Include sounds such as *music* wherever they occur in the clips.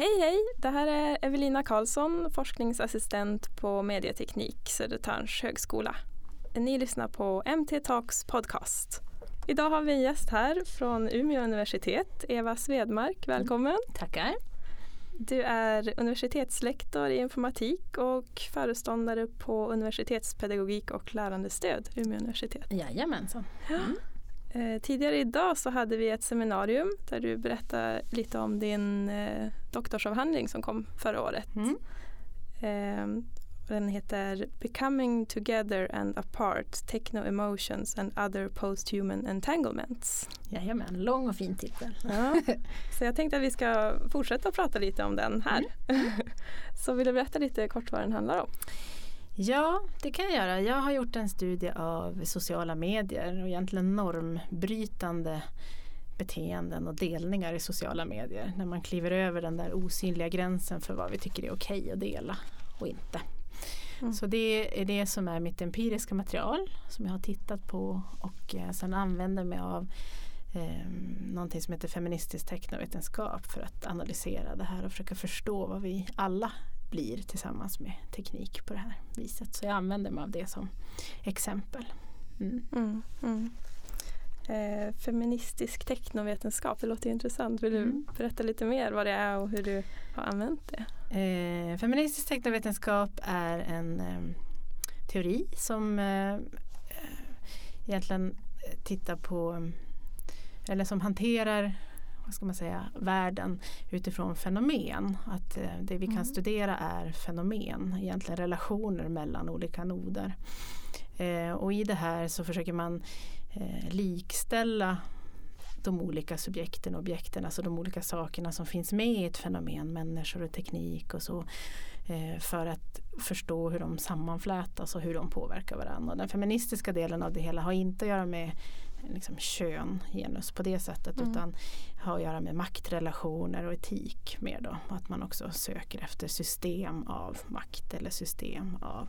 Hej hej! Det här är Evelina Karlsson, forskningsassistent på medieteknik, Södertörns högskola. Ni lyssnar på MT Talks podcast. Idag har vi en gäst här från Umeå universitet, Eva Svedmark. Välkommen! Tackar! Du är universitetslektor i informatik och föreståndare på universitetspedagogik och lärandestöd, Umeå universitet. Jajamensan. Mm. Eh, tidigare idag så hade vi ett seminarium där du berättade lite om din eh, doktorsavhandling som kom förra året. Mm. Eh, den heter Becoming Together and Apart Techno Emotions and Other Posthuman Entanglements. Jajamän, lång och fin titel. Ja. *laughs* Så jag tänkte att vi ska fortsätta prata lite om den här. Mm. *laughs* Så vill du berätta lite kort vad den handlar om? Ja, det kan jag göra. Jag har gjort en studie av sociala medier och egentligen normbrytande beteenden och delningar i sociala medier. När man kliver över den där osynliga gränsen för vad vi tycker är okej att dela och inte. Mm. Så det är det som är mitt empiriska material som jag har tittat på och eh, sen använder mig av eh, någonting som heter feministisk teknovetenskap för att analysera det här och försöka förstå vad vi alla blir tillsammans med teknik på det här viset. Så jag använder mig av det som exempel. Mm. Mm, mm. Eh, feministisk teknovetenskap, det låter intressant. Vill du mm. berätta lite mer vad det är och hur du har använt det? Eh, feministisk teknovetenskap är en eh, teori som eh, egentligen tittar på eller som hanterar vad ska man säga, världen utifrån fenomen. Att eh, det vi kan mm. studera är fenomen, egentligen relationer mellan olika noder. Eh, och i det här så försöker man eh, likställa de olika subjekten och objekten, alltså de olika sakerna som finns med i ett fenomen, människor och teknik och så. För att förstå hur de sammanflätas och hur de påverkar varandra. Och den feministiska delen av det hela har inte att göra med liksom, kön, genus på det sättet mm. utan har att göra med maktrelationer och etik mer då. Att man också söker efter system av makt eller system av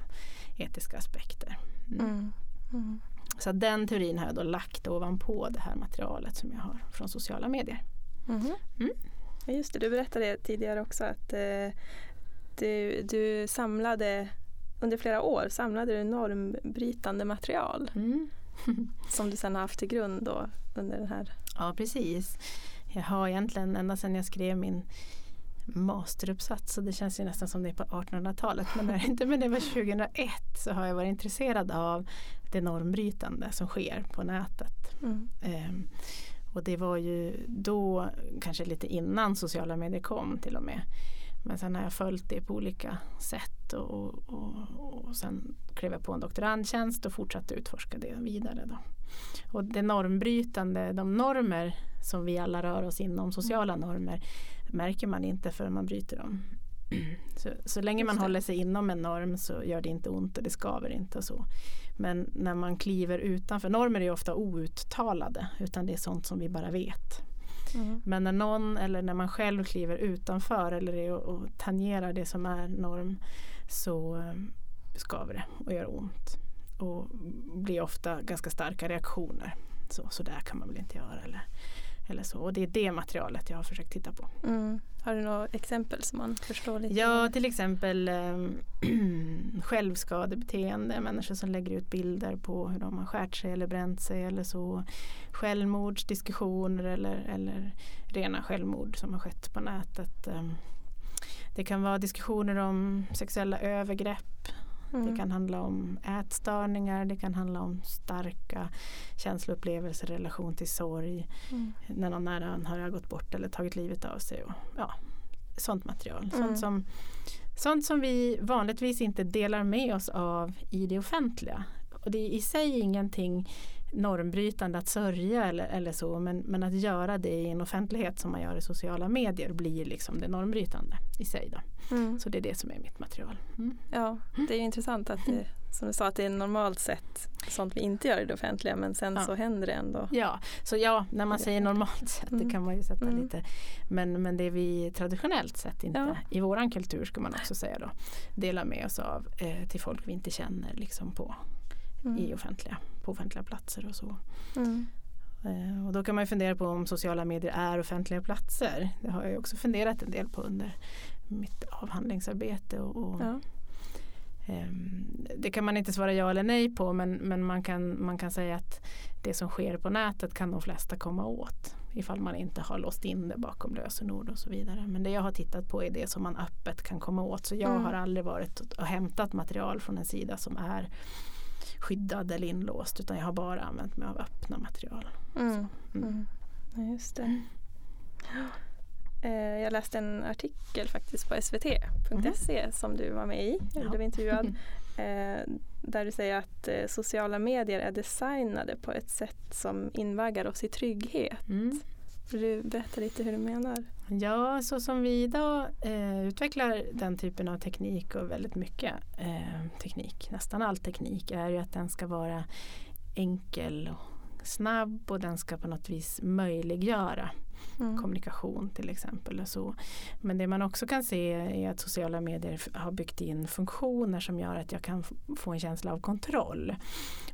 etiska aspekter. Mm. Mm. mm. Så den teorin har jag då lagt ovanpå det här materialet som jag har från sociala medier. Mm-hmm. Mm. Ja, just det, du berättade tidigare också att eh, du, du samlade under flera år samlade du normbrytande material. Mm. *laughs* som du sen har haft till grund då under den här? Ja precis. Jag har egentligen ända sedan jag skrev min masteruppsats så det känns ju nästan som det är på 1800-talet men det är inte men det var 2001 så har jag varit intresserad av det normbrytande som sker på nätet. Mm. Um, och det var ju då kanske lite innan sociala medier kom till och med. Men sen har jag följt det på olika sätt och, och, och sen klev jag på en doktorandtjänst och fortsatte utforska det vidare. Då. Och det normbrytande, de normer som vi alla rör oss inom, sociala normer, märker man inte förrän man bryter dem. *clears throat* Så, så länge man håller sig inom en norm så gör det inte ont och det skaver inte. Och så. Men när man kliver utanför, normer är ofta outtalade utan det är sånt som vi bara vet. Mm. Men när någon eller när man själv kliver utanför eller är och, och tangerar det som är norm så eh, skaver det och gör ont. Och blir ofta ganska starka reaktioner. Så, så där kan man väl inte göra. Eller, eller så. Och det är det materialet jag har försökt titta på. Mm. Har du några exempel som man förstår lite? Ja, till exempel äh, *clears throat* självskadebeteende, människor som lägger ut bilder på hur de har skärt sig eller bränt sig eller så. Självmordsdiskussioner eller, eller rena självmord som har skett på nätet. Ähm, det kan vara diskussioner om sexuella övergrepp Mm. Det kan handla om ätstörningar, det kan handla om starka känsloupplevelser relation till sorg. Mm. När någon nära anhörig har gått bort eller tagit livet av sig. Och, ja, sånt material. Mm. Sånt, som, sånt som vi vanligtvis inte delar med oss av i det offentliga. Och det är i sig ingenting normbrytande att sörja eller, eller så men, men att göra det i en offentlighet som man gör i sociala medier blir liksom det normbrytande i sig. Då. Mm. Så det är det som är mitt material. Mm. Ja, det är intressant att det, som du sa att det är normalt sett sånt vi inte gör i det offentliga men sen ja. så händer det ändå. Ja, så ja när man säger normalt sett mm. det kan man ju sätta mm. lite men, men det vi traditionellt sett inte ja. i våran kultur ska man också säga då delar med oss av eh, till folk vi inte känner liksom på mm. i offentliga, på offentliga platser och så. Mm. Eh, och då kan man ju fundera på om sociala medier är offentliga platser. Det har jag också funderat en del på under mitt avhandlingsarbete. Och, och ja. um, det kan man inte svara ja eller nej på men, men man, kan, man kan säga att det som sker på nätet kan de flesta komma åt ifall man inte har låst in det bakom lösenord och så vidare. Men det jag har tittat på är det som man öppet kan komma åt. Så jag mm. har aldrig varit och hämtat material från en sida som är skyddad eller inlåst utan jag har bara använt mig av öppna material. Mm. Mm. mm. Ja, just det. Eh, jag läste en artikel faktiskt på svt.se mm. som du var med i, ja. blev intervjuad. *laughs* Eh, där du säger att eh, sociala medier är designade på ett sätt som invaggar oss i trygghet. Mm. Vill du berätta lite hur du menar? Ja, så som vi idag eh, utvecklar den typen av teknik och väldigt mycket eh, teknik, nästan all teknik, är ju att den ska vara enkel och snabb och den ska på något vis möjliggöra mm. kommunikation till exempel. Och så. Men det man också kan se är att sociala medier har byggt in funktioner som gör att jag kan få en känsla av kontroll.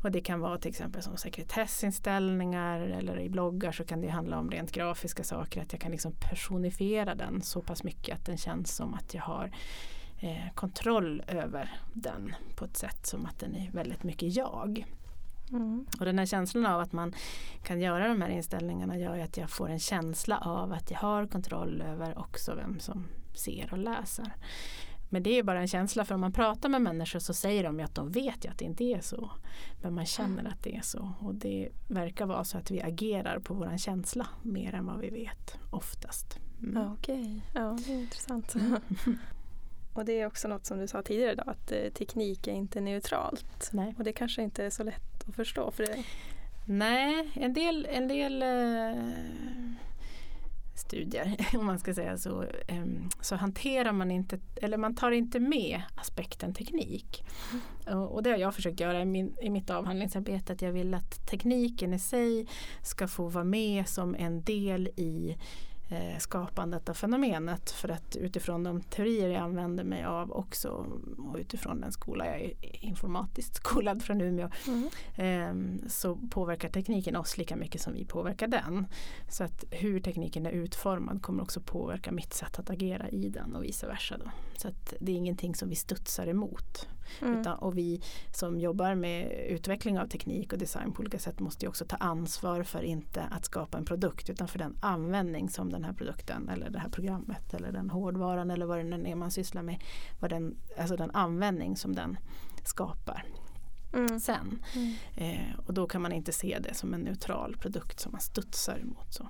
Och det kan vara till exempel som sekretessinställningar eller i bloggar så kan det handla om rent grafiska saker. Att jag kan liksom personifiera den så pass mycket att den känns som att jag har eh, kontroll över den på ett sätt som att den är väldigt mycket jag. Mm. Och den här känslan av att man kan göra de här inställningarna gör ju att jag får en känsla av att jag har kontroll över också vem som ser och läser. Men det är bara en känsla för om man pratar med människor så säger de ju att de vet ju att det inte är så. Men man känner att det är så och det verkar vara så att vi agerar på våran känsla mer än vad vi vet oftast. Mm. Okej, okay. ja det är intressant. Mm. *laughs* och det är också något som du sa tidigare idag att eh, teknik är inte neutralt. Nej. Och det kanske inte är så lätt att förstå för dig? Nej, en del, en del eh, studier, *laughs* om man ska säga så, eh, så hanterar man inte, eller man tar inte med aspekten teknik. Mm. Och, det har jag försökt göra i, min, i mitt avhandlingsarbete, att jag vill att tekniken i sig ska få vara med som en del i skapandet av fenomenet. För att utifrån de teorier jag använder mig av också och utifrån den skola jag är informatiskt skolad från Umeå mm. eh, så påverkar tekniken oss lika mycket som vi påverkar den. Så att hur tekniken är utformad kommer också påverka mitt sätt att agera i den och vice versa. Då. Så att det är ingenting som vi studsar emot. Mm. Utan, och vi som jobbar med utveckling av teknik och design på olika sätt måste också ta ansvar för inte att skapa en produkt utan för den användning som den här produkten eller det här programmet eller den hårdvaran eller vad det nu är man sysslar med. Vad den, alltså den användning som den skapar. Mm. sen. Mm. Eh, och då kan man inte se det som en neutral produkt som man studsar emot. Så.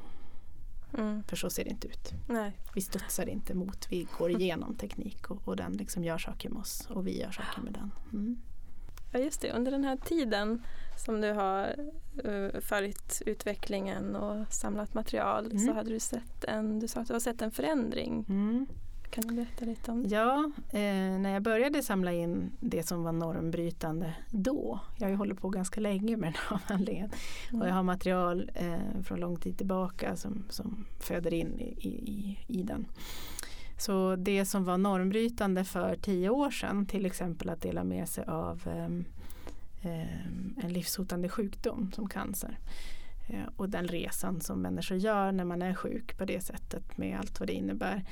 Mm. För så ser det inte ut. Nej. Vi studsar inte mot, vi går igenom teknik och, och den liksom gör saker med oss och vi gör saker med den. Mm. Ja just det, under den här tiden som du har uh, följt utvecklingen och samlat material mm. så hade du sett en, du sa att du har sett en förändring. Mm. Kan du berätta lite om det? Ja, eh, när jag började samla in det som var normbrytande då, jag har ju hållit på ganska länge med den här avhandlingen mm. och jag har material eh, från lång tid tillbaka som, som föder in i, i, i den. Så det som var normbrytande för tio år sedan, till exempel att dela med sig av eh, en livshotande sjukdom som cancer. Eh, och den resan som människor gör när man är sjuk på det sättet med allt vad det innebär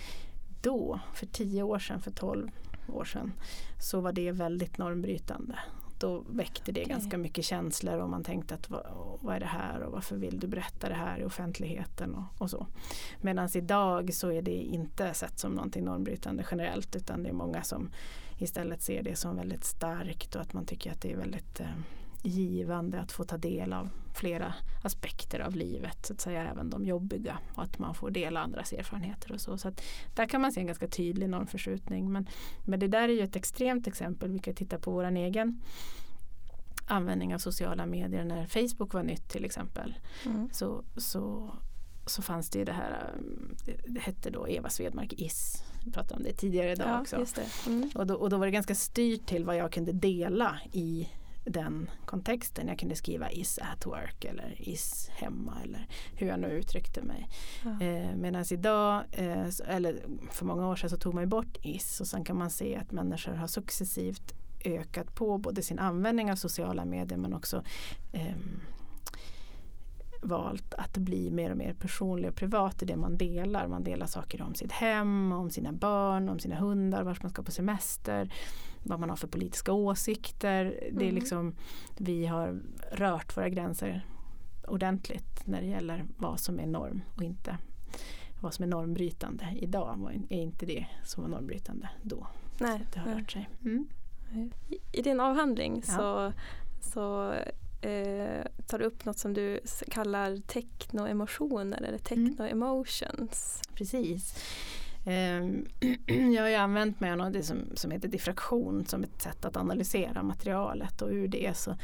då, för tio år sedan, för tolv år sedan, så var det väldigt normbrytande. Då väckte det okay. ganska mycket känslor och man tänkte att vad, vad, är det här och varför vill du berätta det här i offentligheten och, och så. Medan idag så är det inte sett som någonting normbrytande generellt utan det är många som istället ser det som väldigt starkt och att man tycker att det är väldigt eh, givande att få ta del av flera aspekter av livet, så att säga även de jobbiga och att man får dela andras erfarenheter och så. så att där kan man se en ganska tydlig normförskjutning. Men, men det där är ju ett extremt exempel. Vi kan titta på vår egen användning av sociala medier när Facebook var nytt till exempel. Mm. Så, så, så fanns det ju det här, det hette då Eva Svedmark Is. Vi pratade om det tidigare idag ja, också. Mm. Och, då, och då var det ganska styrt till vad jag kunde dela i den kontexten. Jag kunde skriva is at work eller is hemma eller hur jag nu uttryckte mig. Ja. Eh, Medan idag, eh, eller för många år sedan så tog man bort is och sen kan man se att människor har successivt ökat på både sin användning av sociala medier men också eh, valt att bli mer och mer personlig och privat i det man delar. Man delar saker om sitt hem, om sina barn, om sina hundar, vart man ska på semester, vad man har för politiska åsikter. Mm. Det är mm. liksom, vi har rört våra gränser ordentligt när det gäller vad som är norm och inte vad som är normbrytande idag är inte det som var normbrytande då. Nej, det har rört sig. Mm. I din avhandling ja. så, så eh, tar upp något som du kallar technoemotioner eller technoemotions. Mm. Precis. Ehm, *clears throat* jag har ju använt mig av något som, som heter diffraktion som ett sätt att analysera materialet och ur det så,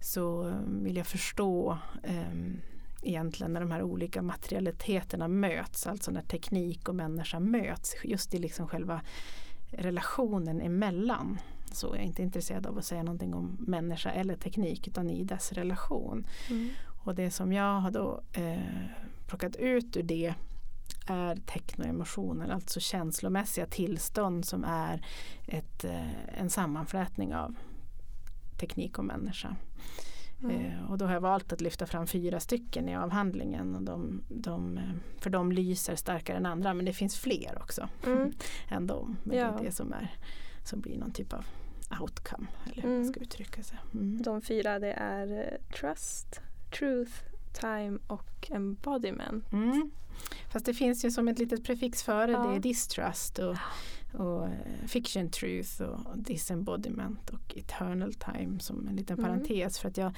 så vill jag förstå um, egentligen när de här olika materialiteterna möts, alltså när teknik och människa möts, just i liksom själva relationen emellan. Så jag är inte intresserad av att säga någonting om människa eller teknik utan i dess relation. Mm. Och det som jag har då eh, plockat ut ur det är technoemotioner, alltså känslomässiga tillstånd som är ett, eh, en sammanflätning av teknik och människa. Mm. Eh, och då har jag valt att lyfta fram fyra stycken i avhandlingen. Och de, de, eh, för de lyser starkare än andra men det finns fler också mm. *laughs* än de. Men ja. det är det som, är, som blir någon typ av outcome. Eller hur man mm. ska uttrycka sig. Mm. De fyra det är eh, trust, truth, time och embodiment. Mm. Fast det finns ju som ett litet prefix före ja. det är distrust och, och uh, fiction truth och disembodiment och eternal time som en liten mm. parentes för att jag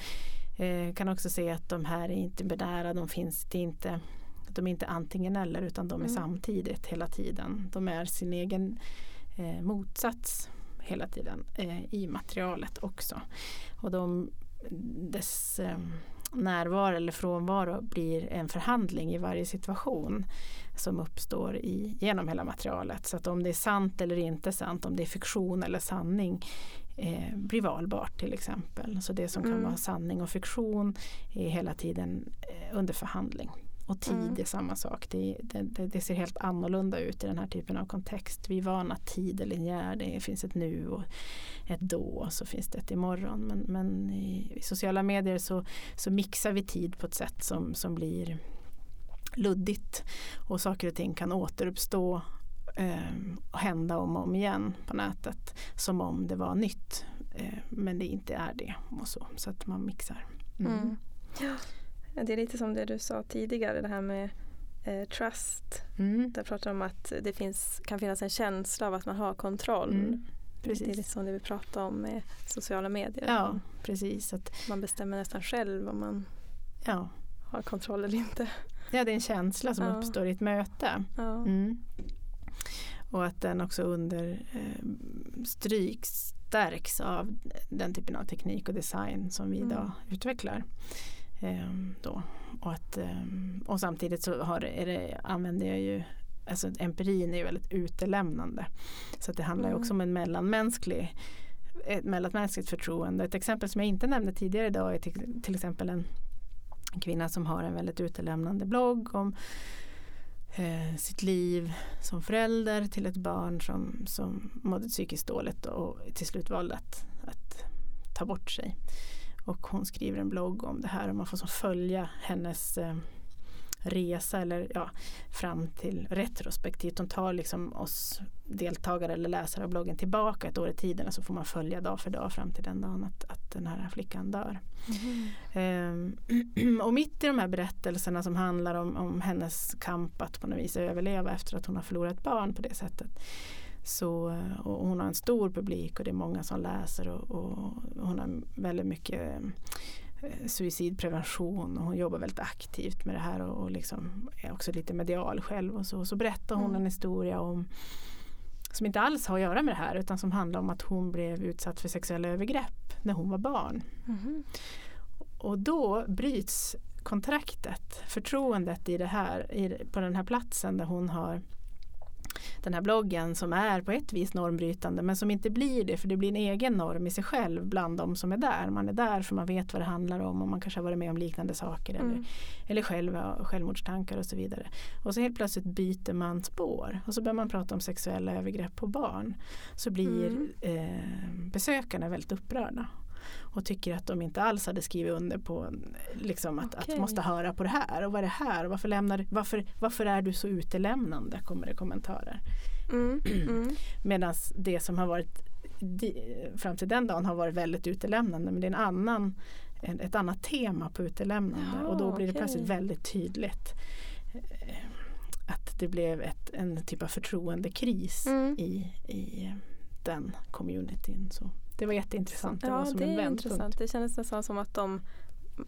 eh, kan också se att de här är inte binära, de finns det inte de är inte antingen eller utan de är mm. samtidigt hela tiden. De är sin egen eh, motsats hela tiden eh, i materialet också. Och de, dess eh, närvaro eller frånvaro blir en förhandling i varje situation som uppstår i, genom hela materialet. Så att om det är sant eller inte sant, om det är fiktion eller sanning eh, blir valbart till exempel. Så det som mm. kan vara sanning och fiktion är hela tiden eh, under förhandling. Och tid mm. är samma sak. Det, det, det, ser helt annorlunda ut i den här typen av kontext. Vi är vana att tid är linjär. Det finns ett nu och ett då och så finns det ett imorgon. Men, men i, i, sociala medier så, så mixar vi tid på ett sätt som, som blir luddigt. Och saker och ting kan återuppstå eh, och hända om och om igen på nätet. Som om det var nytt. Eh, men det inte är det. Och så, så att man mixar. Mm. Mm. Det är lite som det du sa tidigare, det här med eh, trust. Mm. Där pratar om att det finns, kan finnas en känsla av att man har kontroll. Mm. Precis. Det är lite som det vi pratar om med sociala medier. Ja, precis. Att, man bestämmer nästan själv om man ja. har kontroll eller inte. Ja, det är en känsla som ja. uppstår i ett möte. Ja. Mm. Och att den också under eh, stärks av den typen av teknik och design som vi idag mm. utvecklar. Ehm, då. Och, att, ehm, och samtidigt så har, är det, använder jag ju Alltså empirin är ju väldigt utelämnande. Så det handlar mm. också om en mellanmänsklig ett mellanmänskligt förtroende. Ett exempel som jag inte nämnde tidigare idag är till, till exempel en, en kvinna som har en väldigt utelämnande blogg om eh, sitt liv som förälder till ett barn som, som mådde psykiskt dåligt och till slut valde att, att ta bort sig. Och hon skriver en blogg om det här och man får så följa hennes eh, resa eller ja, fram till retrospektivt. Hon tar liksom oss deltagare eller läsare av bloggen tillbaka ett år i tiden och så får man följa dag för dag fram till den dagen att, att den här flickan dör. Mm. Um, *clears throat* och mitt i de här berättelserna som handlar om, om hennes kamp att på något vis överleva efter att hon har förlorat barn på det sättet så, och hon har en stor publik och det är många som läser och, och hon har väldigt mycket eh, suicidprevention och hon jobbar väldigt aktivt med det här och, och liksom är också lite medial själv och så, så berättar hon mm. en historia om som inte alls har att göra med det här utan som handlar om att hon blev utsatt för sexuella övergrepp när hon var barn. Mm. Och då bryts kontraktet, förtroendet i det här, i, på den här platsen där hon har den här bloggen som är på ett vis normbrytande men som inte blir det för det blir en egen norm i sig själv bland de som är där. Man är där för man vet vad det handlar om och man kanske har varit med om liknande saker mm. eller, eller själv, självmordstankar och så vidare. Och så helt plötsligt byter man spår och så börjar man prata om sexuella övergrepp på barn. Så blir mm. eh, besökarna väldigt upprörda. Och tycker att de inte alls hade skrivit under på liksom att, Okej. att måste höra på det här och vad är det här och varför, lämnar, varför, varför är du så utelämnande kommer det kommentarer. Mm. Mm. *clears throat* Medan det som har varit fram till den dagen har varit väldigt utelämnande men det är en annan, ett annat tema på utelämnande Ja, och då blir det okej. plötsligt väldigt tydligt eh, att det blev ett, en typ av förtroendekris Mm. i, i den communityn. Så det var jätteintressant. Det var Ja, som det en är vändpunkt. intressant. Det kändes nästan som att de,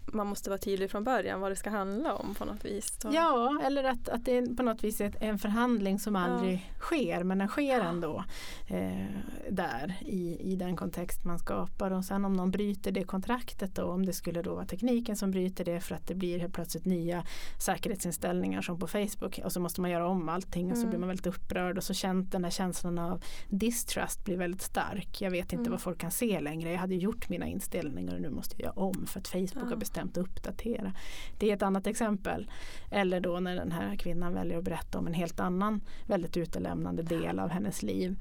man måste vara tydlig från början vad det ska handla om på något vis. Så- Ja, eller att, att det är på något vis ett, en förhandling som aldrig sker men den sker ändå eh, där i, i den kontext man skapar och sen om någon bryter det kontraktet då om det skulle då vara tekniken som bryter det för att det blir helt plötsligt nya säkerhetsinställningar som på Facebook och så måste man göra om allting och så Mm. blir man väldigt upprörd och så känns den här känslan av distrust blir väldigt stark. Jag vet inte Mm. vad folk kan se längre. Jag hade gjort mina inställningar och nu måste jag göra om för att Facebook Ja. Har bestämt att uppdatera. Det är ett annat exempel. Eller då när den här kvinnan väljer att berätta om en helt annan väldigt utelämnande del av hennes liv.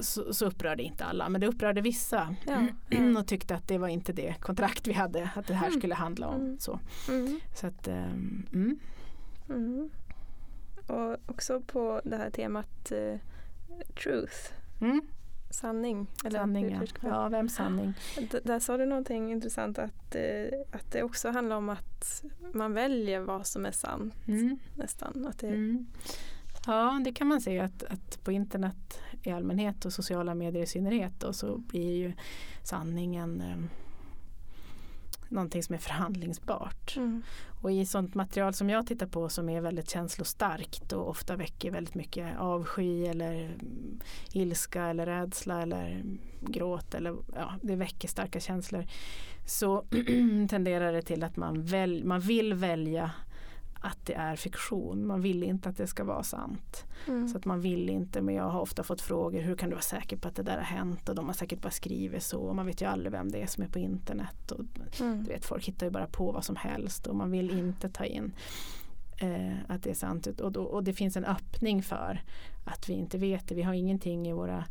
Så, så upprörde inte alla men det upprörde vissa Ja, ja. och tyckte att det var inte det kontrakt vi hade att det här skulle handla om. Mm. Så, Mm. så att, ehm, mm. Mm. Och också på det här temat eh, truth, Mm. Sanning. Eller ska vi- Ja, vems sanning? D- Där sa du någonting intressant att, eh, att det också handlar om att man väljer vad som är sant Mm. nästan. Att det, Mm. Ja, det kan man se att, att på internet i allmänhet och sociala medier i synnerhet då, så blir ju sanningen eh, någonting som är förhandlingsbart. Mm. Och i sånt material som jag tittar på som är väldigt känslostarkt och ofta väcker väldigt mycket avsky eller ilska eller rädsla eller gråt eller ja, det väcker starka känslor så *clears throat* tenderar det till att man, väl, man vill välja att det är fiktion. Man vill inte att det ska vara sant. Mm. Så att man vill inte, men jag har ofta fått frågor, hur kan du vara säker på att det där har hänt? Och de har säkert bara skrivit så. Och man vet ju aldrig vem det är som är på internet. Och Mm. du vet, folk hittar ju bara på vad som helst och man vill inte ta in eh, att det är sant. Och, då, och det finns en öppning för att vi inte vet det. Vi har ingenting i våra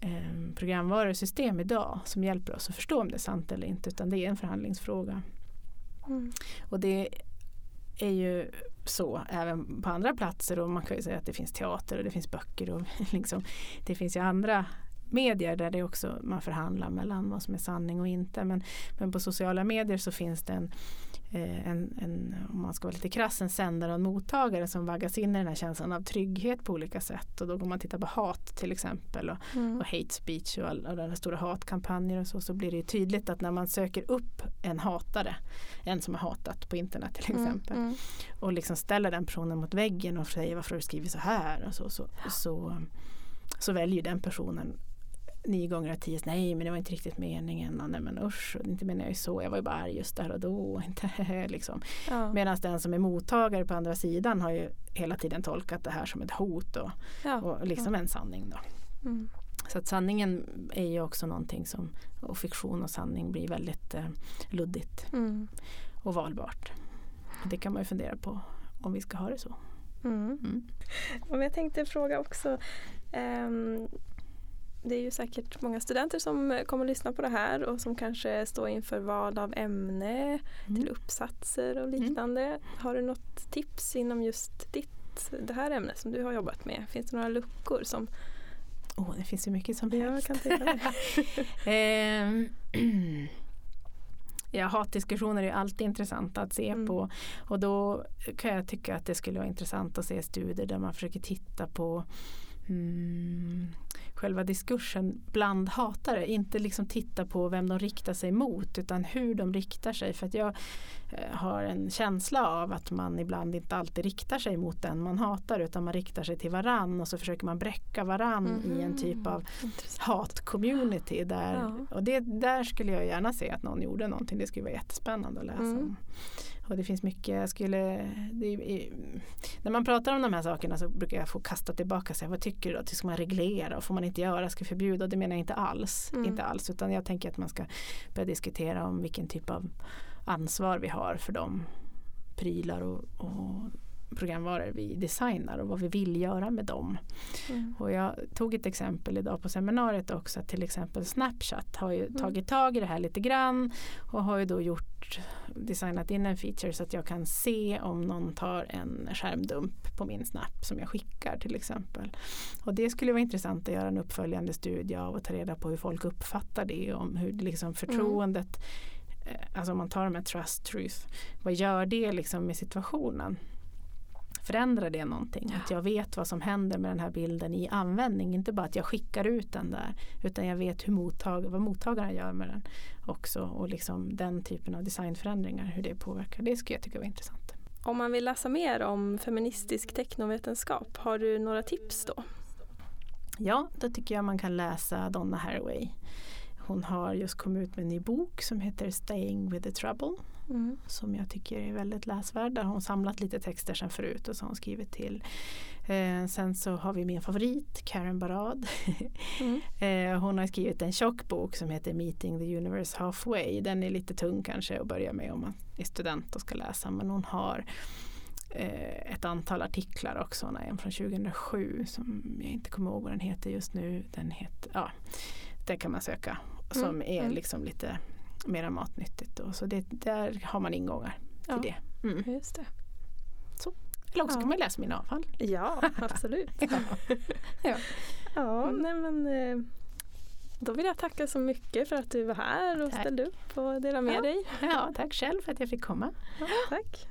eh, programvarusystem idag som hjälper oss att förstå om det är sant eller inte. Utan det är en förhandlingsfråga. Mm. Och det är ju så även på andra platser och man kan ju säga att det finns teater och det finns böcker och *laughs* liksom, det finns ju andra medier där det också man förhandlar mellan vad som är sanning och inte. Men, men på sociala medier så finns det en, en, en, om man ska vara lite krass, en sändare och en mottagare som vaggas in i den här känslan av trygghet på olika sätt. Och då går man titta på hat till exempel och, Mm. och hate speech och alla stora hatkampanjer och så, så blir det tydligt att när man söker upp en hatare, en som har hatat på internet till exempel, Mm. och liksom ställer den personen mot väggen och säger varför har du skrivit så här och så, så, så, så väljer den personen nio gånger av tio, nej men det var inte riktigt meningen, och, nej men usch, inte menar jag ju så, jag var ju bara arg just där och då. *laughs* Inte, liksom. Ja. Medan den som är mottagare på andra sidan har ju hela tiden tolkat det här som ett hot och, Ja. och liksom en sanning. Då. Mm. Så att sanningen är ju också någonting som, och fiktion och sanning blir väldigt eh, luddigt Mm. och valbart. Det kan man ju fundera på om vi ska ha det så. Mm. Mm. Jag tänkte fråga också ehm, det är ju säkert många studenter som kommer att lyssna på det här och som kanske står inför val av ämne till Mm. uppsatser och liknande. Har du något tips inom just ditt, det här ämnet som du har jobbat med? Finns det några luckor som Åh, det finns ju mycket som jag helst. kan tänka mig? *laughs* Ehm, *clears throat* Ja, hatdiskussioner är alltid intressanta att se Mm. på och då kan jag tycka att det skulle vara intressant att se studier där man försöker titta på mm, själva diskursen bland hatare. Inte liksom titta på vem de riktar sig mot utan hur de riktar sig. För att jag eh, har en känsla av att man ibland inte alltid riktar sig mot den man hatar utan man riktar sig till varann och så försöker man bräcka varann i en typ av hat-community. Där, Ja. Och det, där skulle jag gärna se att någon gjorde någonting. Det skulle vara jättespännande att läsa Mm. Och det finns mycket, jag skulle, det, är- när man pratar om de här sakerna så brukar jag få kasta tillbaka sig. Vad tycker du då? Ska man reglera? Och får man inte göra? Ska förbjuda? Det menar jag inte alls. Mm. Inte alls. Utan jag tänker att man ska börja diskutera om vilken typ av ansvar vi har för de prylar och, och programvaror vi designar och vad vi vill göra med dem. Mm. Och jag tog ett exempel idag på seminariet också, att till exempel Snapchat har ju mm. tagit tag i det här lite grann och har ju då gjort, designat in en feature så att jag kan se om någon tar en skärmdump på min Snap som jag skickar till exempel. Och det skulle vara intressant att göra en uppföljande studie av och ta reda på hur folk uppfattar det, om hur liksom förtroendet mm. Alltså om man tar med trust, truth, vad gör det liksom med situationen? Förändrar det någonting? Ja. Att jag vet vad som händer med den här bilden i användning. Inte bara att jag skickar ut den där. Utan jag vet hur mottag vad mottagaren gör med den också. Och liksom den typen av designförändringar, hur det påverkar. Det skulle jag tycka var intressant. Om man vill läsa mer om feministisk teknovetenskap, har du några tips då? Ja, då tycker jag man kan läsa Donna Haraway. Hon har just kommit ut med en ny bok som heter Staying with the Trouble Mm. Som jag tycker är väldigt läsvärd. Där har hon samlat lite texter sen förut och så har hon skrivit till. Eh, sen så har vi min favorit Karen Barad. *laughs* Mm. eh, hon har skrivit en tjock bok som heter Meeting the Universe Halfway. Den är lite tung kanske att börja med om man är student och ska läsa men hon har eh, ett antal artiklar också. Hon har en från 2007 som jag inte kommer ihåg vad den heter just nu. Den heter, ja, det kan man söka. Som mm. är mm. liksom lite mera matnyttigt. Då. Så det, där har man ingångar till ja, det. Mm. Just det. Så. Eller också ja. kan man läsa min avhandling. Ja, *laughs* absolut. ja. ja. ja, nej men eh, då vill jag tacka så mycket för att du var här och tack. ställde upp och delade med dig. Ja, tack själv för att jag fick komma. Tack.